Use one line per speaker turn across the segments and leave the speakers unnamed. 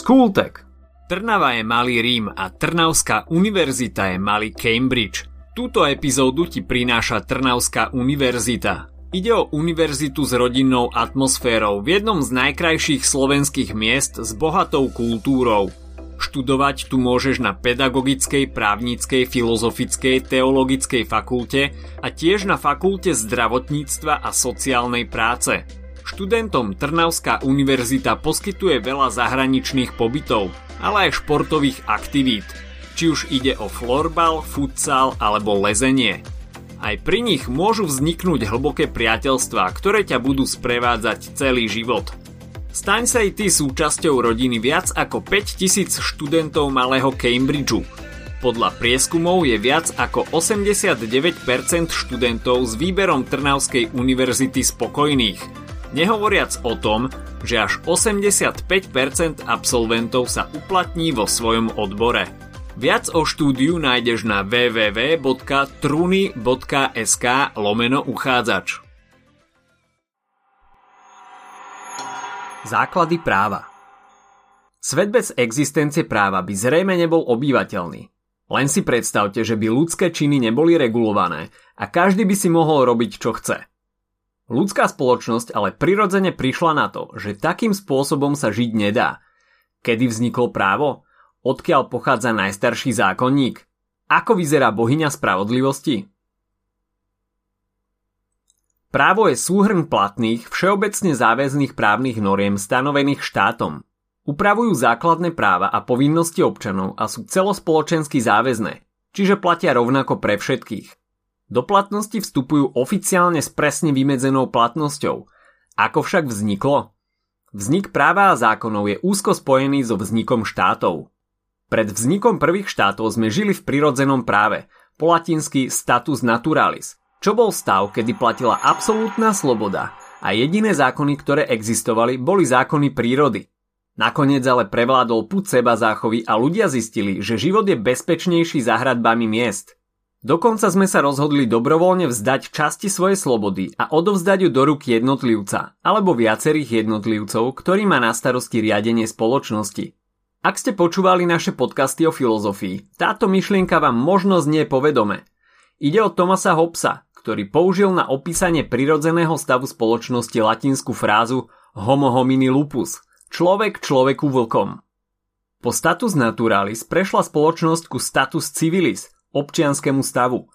Skultek. Trnava je malý Rím a Trnavská univerzita je malý Cambridge. Túto epizódu ti prináša Trnavská univerzita. Ide o univerzitu s rodinnou atmosférou v jednom z najkrajších slovenských miest s bohatou kultúrou. Študovať tu môžeš na pedagogickej, právnickej, filozofickej, teologickej fakulte a tiež na fakulte zdravotníctva a sociálnej práce. Študentom Trnavská univerzita poskytuje veľa zahraničných pobytov, ale aj športových aktivít, či už ide o florbal, futsal alebo lezenie. Aj pri nich môžu vzniknúť hlboké priateľstvá, ktoré ťa budú sprevádzať celý život. Staň sa i ty súčasťou rodiny viac ako 5000 študentov malého Cambridgeu. Podľa prieskumov je viac ako 89% študentov s výberom Trnavskej univerzity spokojných Nehovoriac o tom, že až 85% absolventov sa uplatní vo svojom odbore. Viac o štúdiu nájdeš na www.truny.sk lomeno uchádzač. Základy práva Svet bez existencie práva by zrejme nebol obývateľný. Len si predstavte, že by ľudské činy neboli regulované a každý by si mohol robiť čo chce. Ľudská spoločnosť ale prirodzene prišla na to, že takým spôsobom sa žiť nedá. Kedy vzniklo právo? Odkiaľ pochádza najstarší zákonník? Ako vyzerá bohyňa spravodlivosti? Právo je súhrn platných, všeobecne záväzných právnych noriem stanovených štátom. Upravujú základné práva a povinnosti občanov a sú celospoločensky záväzné, čiže platia rovnako pre všetkých. Do platnosti vstupujú oficiálne s presne vymedzenou platnosťou. Ako však vzniklo? Vznik práva a zákonov je úzko spojený so vznikom štátov. Pred vznikom prvých štátov sme žili v prirodzenom práve, po latinsky status naturalis, čo bol stav, kedy platila absolútna sloboda a jediné zákony, ktoré existovali, boli zákony prírody. Nakoniec ale prevládol put seba záchovy a ľudia zistili, že život je bezpečnejší za hradbami miest – Dokonca sme sa rozhodli dobrovoľne vzdať časti svojej slobody a odovzdať ju do rúk jednotlivca alebo viacerých jednotlivcov, ktorý má na starosti riadenie spoločnosti. Ak ste počúvali naše podcasty o filozofii, táto myšlienka vám možno znie povedome. Ide o Thomasa Hobbesa, ktorý použil na opísanie prirodzeného stavu spoločnosti latinskú frázu homo homini lupus, človek človeku vlkom. Po status naturalis prešla spoločnosť ku status civilis, občianskému stavu.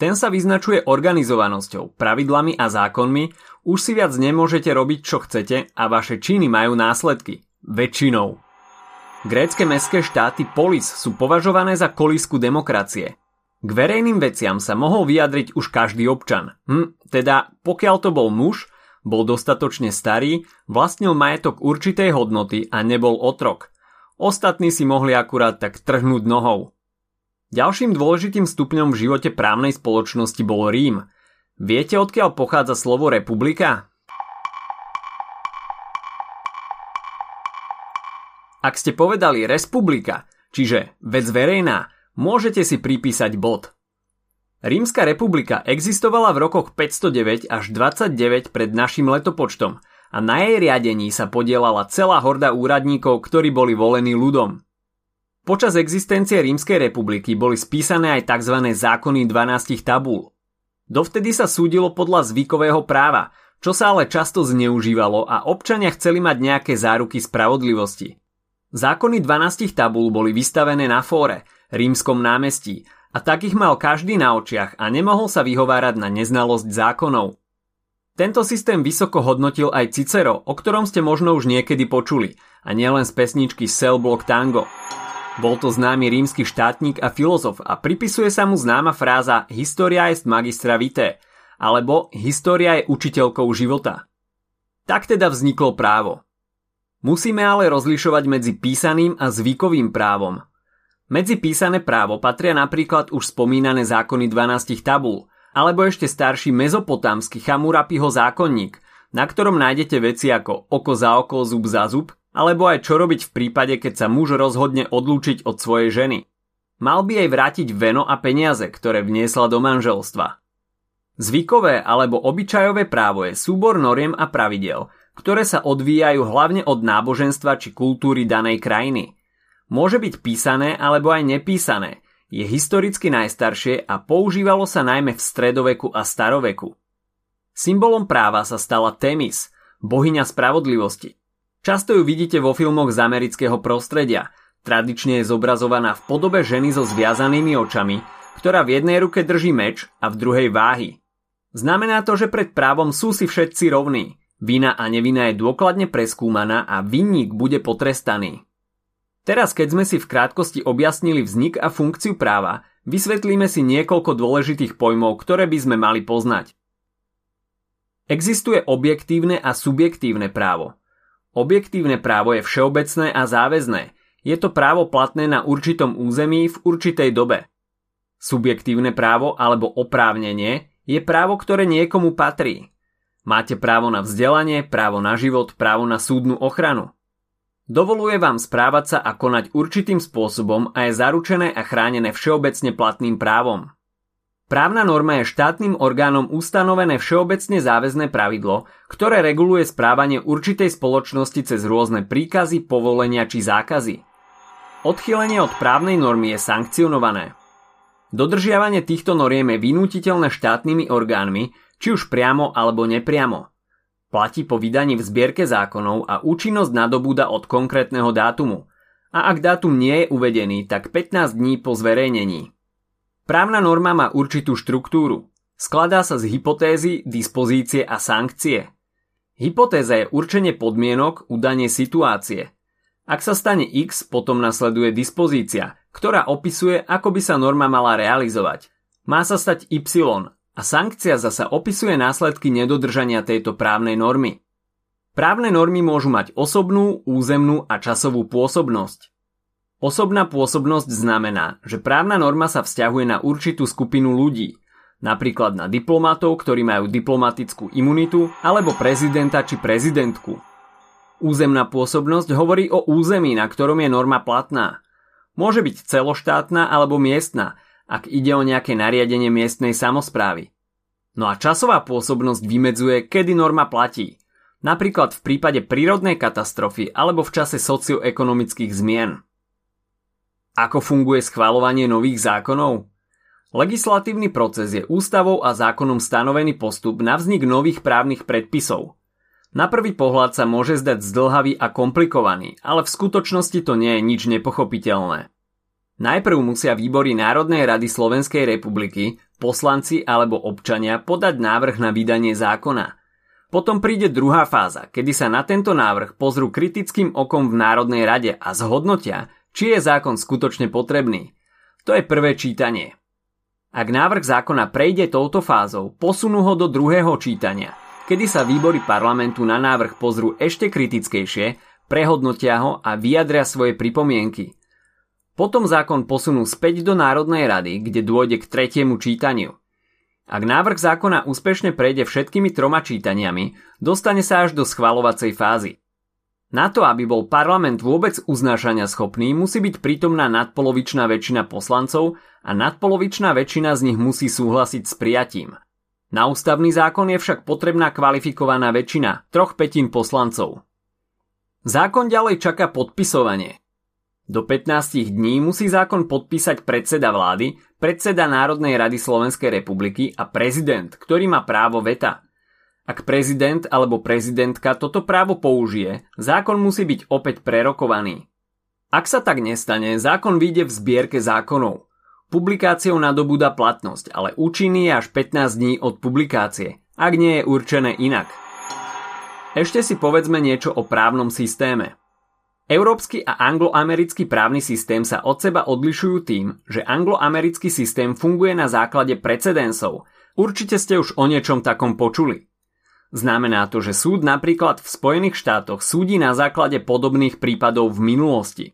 Ten sa vyznačuje organizovanosťou, pravidlami a zákonmi, už si viac nemôžete robiť čo chcete a vaše činy majú následky. Väčšinou. Grécke mestské štáty polis sú považované za kolísku demokracie. K verejným veciam sa mohol vyjadriť už každý občan. Hm, teda pokiaľ to bol muž, bol dostatočne starý, vlastnil majetok určitej hodnoty a nebol otrok. Ostatní si mohli akurát tak trhnúť nohou. Ďalším dôležitým stupňom v živote právnej spoločnosti bol Rím. Viete, odkiaľ pochádza slovo republika? Ak ste povedali republika, čiže vec verejná, môžete si pripísať bod. Rímska republika existovala v rokoch 509 až 29 pred našim letopočtom a na jej riadení sa podielala celá horda úradníkov, ktorí boli volení ľudom. Počas existencie Rímskej republiky boli spísané aj tzv. zákony 12 tabúl. Dovtedy sa súdilo podľa zvykového práva, čo sa ale často zneužívalo a občania chceli mať nejaké záruky spravodlivosti. Zákony 12 tabúl boli vystavené na fóre, rímskom námestí, a takých mal každý na očiach a nemohol sa vyhovárať na neznalosť zákonov. Tento systém vysoko hodnotil aj Cicero, o ktorom ste možno už niekedy počuli, a nielen z pesničky Cell Block Tango. Bol to známy rímsky štátnik a filozof a pripisuje sa mu známa fráza Historia est magistra vitae, alebo História je učiteľkou života. Tak teda vzniklo právo. Musíme ale rozlišovať medzi písaným a zvykovým právom. Medzi písané právo patria napríklad už spomínané zákony 12 tabul, alebo ešte starší mezopotámsky Chamurapiho zákonník, na ktorom nájdete veci ako oko za oko, zub za zub, alebo aj čo robiť v prípade, keď sa muž rozhodne odlúčiť od svojej ženy. Mal by jej vrátiť veno a peniaze, ktoré vniesla do manželstva. Zvykové alebo obyčajové právo je súbor noriem a pravidel, ktoré sa odvíjajú hlavne od náboženstva či kultúry danej krajiny. Môže byť písané alebo aj nepísané, je historicky najstaršie a používalo sa najmä v stredoveku a staroveku. Symbolom práva sa stala Temis, bohyňa spravodlivosti. Často ju vidíte vo filmoch z amerického prostredia. Tradične je zobrazovaná v podobe ženy so zviazanými očami, ktorá v jednej ruke drží meč a v druhej váhy. Znamená to, že pred právom sú si všetci rovní. Vina a nevina je dôkladne preskúmaná a vinník bude potrestaný. Teraz, keď sme si v krátkosti objasnili vznik a funkciu práva, vysvetlíme si niekoľko dôležitých pojmov, ktoré by sme mali poznať. Existuje objektívne a subjektívne právo. Objektívne právo je všeobecné a záväzné. Je to právo platné na určitom území v určitej dobe. Subjektívne právo alebo oprávnenie je právo, ktoré niekomu patrí. Máte právo na vzdelanie, právo na život, právo na súdnu ochranu. Dovoluje vám správať sa a konať určitým spôsobom a je zaručené a chránené všeobecne platným právom. Právna norma je štátnym orgánom ustanovené všeobecne záväzné pravidlo, ktoré reguluje správanie určitej spoločnosti cez rôzne príkazy, povolenia či zákazy. Odchýlenie od právnej normy je sankcionované. Dodržiavanie týchto noriem je vynútiteľné štátnymi orgánmi, či už priamo alebo nepriamo. Platí po vydaní v zbierke zákonov a účinnosť nadobúda od konkrétneho dátumu. A ak dátum nie je uvedený, tak 15 dní po zverejnení. Právna norma má určitú štruktúru. Skladá sa z hypotézy, dispozície a sankcie. Hypotéza je určenie podmienok, udanie situácie. Ak sa stane X, potom nasleduje dispozícia, ktorá opisuje, ako by sa norma mala realizovať. Má sa stať Y a sankcia zasa opisuje následky nedodržania tejto právnej normy. Právne normy môžu mať osobnú, územnú a časovú pôsobnosť. Osobná pôsobnosť znamená, že právna norma sa vzťahuje na určitú skupinu ľudí, napríklad na diplomatov, ktorí majú diplomatickú imunitu, alebo prezidenta či prezidentku. Územná pôsobnosť hovorí o území, na ktorom je norma platná. Môže byť celoštátna alebo miestna, ak ide o nejaké nariadenie miestnej samozprávy. No a časová pôsobnosť vymedzuje, kedy norma platí. Napríklad v prípade prírodnej katastrofy alebo v čase socioekonomických zmien. Ako funguje schváľovanie nových zákonov? Legislatívny proces je ústavou a zákonom stanovený postup na vznik nových právnych predpisov. Na prvý pohľad sa môže zdať zdlhavý a komplikovaný, ale v skutočnosti to nie je nič nepochopiteľné. Najprv musia výbory Národnej rady Slovenskej republiky, poslanci alebo občania podať návrh na vydanie zákona. Potom príde druhá fáza, kedy sa na tento návrh pozrú kritickým okom v Národnej rade a zhodnotia, či je zákon skutočne potrebný. To je prvé čítanie. Ak návrh zákona prejde touto fázou, posunú ho do druhého čítania, kedy sa výbory parlamentu na návrh pozrú ešte kritickejšie, prehodnotia ho a vyjadria svoje pripomienky – potom zákon posunú späť do Národnej rady, kde dôjde k tretiemu čítaniu. Ak návrh zákona úspešne prejde všetkými troma čítaniami, dostane sa až do schvalovacej fázy. Na to, aby bol parlament vôbec uznášania schopný, musí byť prítomná nadpolovičná väčšina poslancov a nadpolovičná väčšina z nich musí súhlasiť s prijatím. Na ústavný zákon je však potrebná kvalifikovaná väčšina, troch petín poslancov. Zákon ďalej čaká podpisovanie. Do 15 dní musí zákon podpísať predseda vlády, predseda Národnej rady Slovenskej republiky a prezident, ktorý má právo veta. Ak prezident alebo prezidentka toto právo použije, zákon musí byť opäť prerokovaný. Ak sa tak nestane, zákon vyjde v zbierke zákonov. Publikáciou nadobúda platnosť, ale účinný je až 15 dní od publikácie, ak nie je určené inak. Ešte si povedzme niečo o právnom systéme. Európsky a angloamerický právny systém sa od seba odlišujú tým, že angloamerický systém funguje na základe precedensov. Určite ste už o niečom takom počuli. Znamená to, že súd napríklad v Spojených štátoch súdi na základe podobných prípadov v minulosti.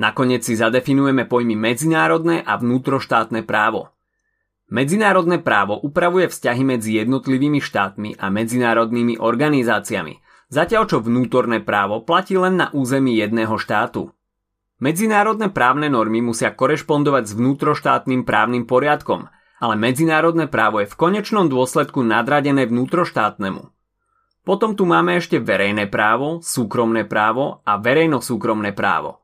Nakoniec si zadefinujeme pojmy medzinárodné a vnútroštátne právo. Medzinárodné právo upravuje vzťahy medzi jednotlivými štátmi a medzinárodnými organizáciami – zatiaľ čo vnútorné právo platí len na území jedného štátu. Medzinárodné právne normy musia korešpondovať s vnútroštátnym právnym poriadkom, ale medzinárodné právo je v konečnom dôsledku nadradené vnútroštátnemu. Potom tu máme ešte verejné právo, súkromné právo a verejno-súkromné právo.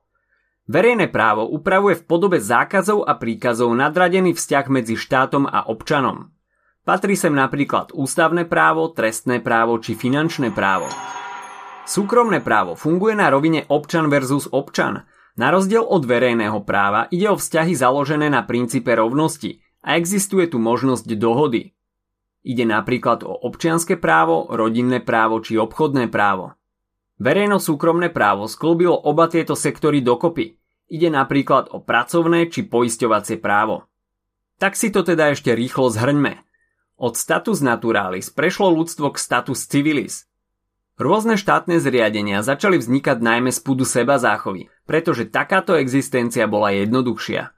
Verejné právo upravuje v podobe zákazov a príkazov nadradený vzťah medzi štátom a občanom. Patrí sem napríklad ústavné právo, trestné právo či finančné právo. Súkromné právo funguje na rovine občan versus občan. Na rozdiel od verejného práva ide o vzťahy založené na princípe rovnosti a existuje tu možnosť dohody. Ide napríklad o občianske právo, rodinné právo či obchodné právo. Verejno-súkromné právo sklubilo oba tieto sektory dokopy. Ide napríklad o pracovné či poisťovacie právo. Tak si to teda ešte rýchlo zhrňme. Od status naturalis prešlo ľudstvo k status civilis. Rôzne štátne zriadenia začali vznikať najmä z pudu seba záchovy, pretože takáto existencia bola jednoduchšia.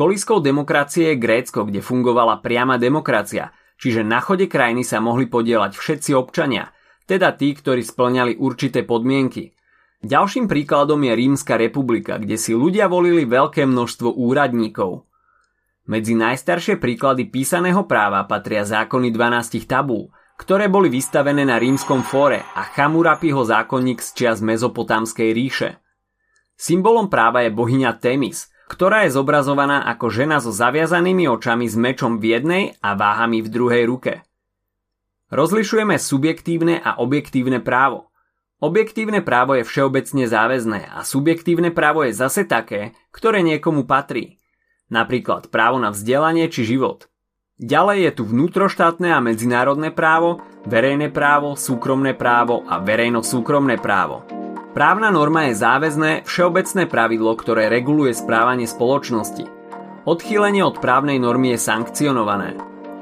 Koliskou demokracie je Grécko, kde fungovala priama demokracia, čiže na chode krajiny sa mohli podielať všetci občania, teda tí, ktorí splňali určité podmienky. Ďalším príkladom je Rímska republika, kde si ľudia volili veľké množstvo úradníkov. Medzi najstaršie príklady písaného práva patria zákony 12 tabú, ktoré boli vystavené na rímskom fóre a Chamurapiho zákonník z čias mezopotámskej ríše. Symbolom práva je bohyňa Temis, ktorá je zobrazovaná ako žena so zaviazanými očami s mečom v jednej a váhami v druhej ruke. Rozlišujeme subjektívne a objektívne právo. Objektívne právo je všeobecne záväzné a subjektívne právo je zase také, ktoré niekomu patrí. Napríklad právo na vzdelanie či život. Ďalej je tu vnútroštátne a medzinárodné právo, verejné právo, súkromné právo a verejno-súkromné právo. Právna norma je záväzné, všeobecné pravidlo, ktoré reguluje správanie spoločnosti. Odchýlenie od právnej normy je sankcionované.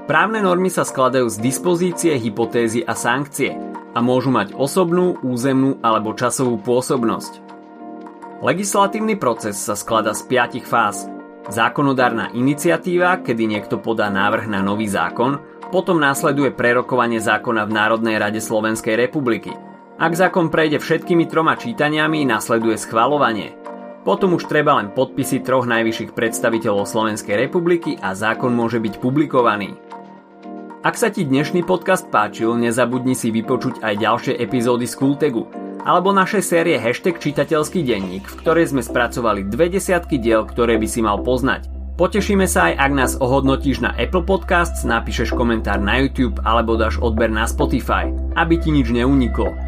Právne normy sa skladajú z dispozície, hypotézy a sankcie a môžu mať osobnú, územnú alebo časovú pôsobnosť. Legislatívny proces sa sklada z piatich fáz. Zákonodárna iniciatíva, kedy niekto podá návrh na nový zákon, potom následuje prerokovanie zákona v Národnej rade Slovenskej republiky – ak zákon prejde všetkými troma čítaniami, nasleduje schvalovanie. Potom už treba len podpisy troch najvyšších predstaviteľov Slovenskej republiky a zákon môže byť publikovaný. Ak sa ti dnešný podcast páčil, nezabudni si vypočuť aj ďalšie epizódy z Kultegu alebo našej série Hashtag čitateľský denník, v ktorej sme spracovali dve desiatky diel, ktoré by si mal poznať. Potešíme sa aj, ak nás ohodnotíš na Apple Podcasts, napíšeš komentár na YouTube alebo dáš odber na Spotify, aby ti nič neuniklo.